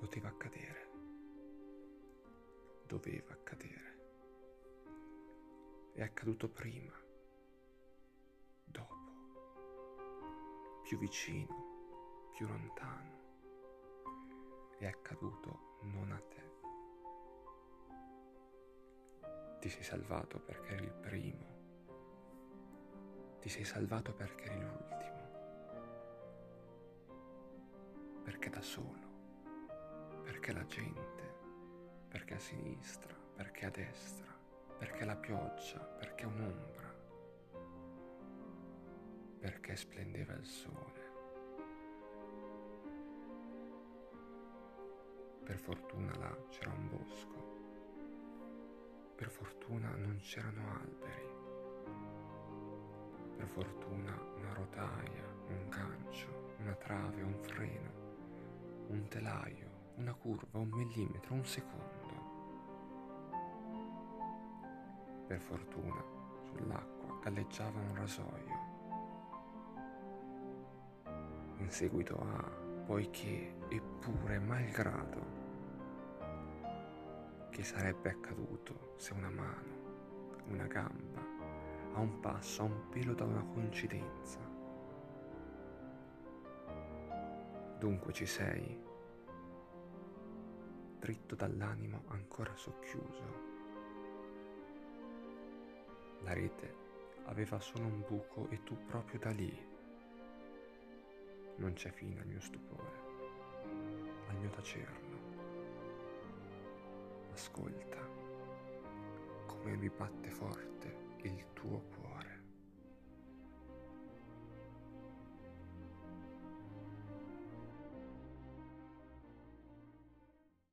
poteva accadere. Doveva accadere. È accaduto prima, dopo, più vicino, più lontano. È accaduto non a te. Ti sei salvato perché eri il primo. Ti sei salvato perché eri l'ultimo. Perché da solo. Perché la gente. Perché a sinistra. Perché a destra. Perché la pioggia. Perché un'ombra. Perché splendeva il sole. Per fortuna là c'era un bosco per fortuna non c'erano alberi. Per fortuna una rotaia, un gancio, una trave, un freno, un telaio, una curva, un millimetro, un secondo. Per fortuna sull'acqua galleggiava un rasoio. In seguito a poiché, eppure, malgrado, che sarebbe accaduto se una mano, una gamba, a un passo, a un pelo da una coincidenza. Dunque ci sei, dritto dall'animo ancora socchiuso. La rete aveva solo un buco e tu proprio da lì. Non c'è fine al mio stupore, al mio tacerlo ascolta come mi batte forte il tuo cuore.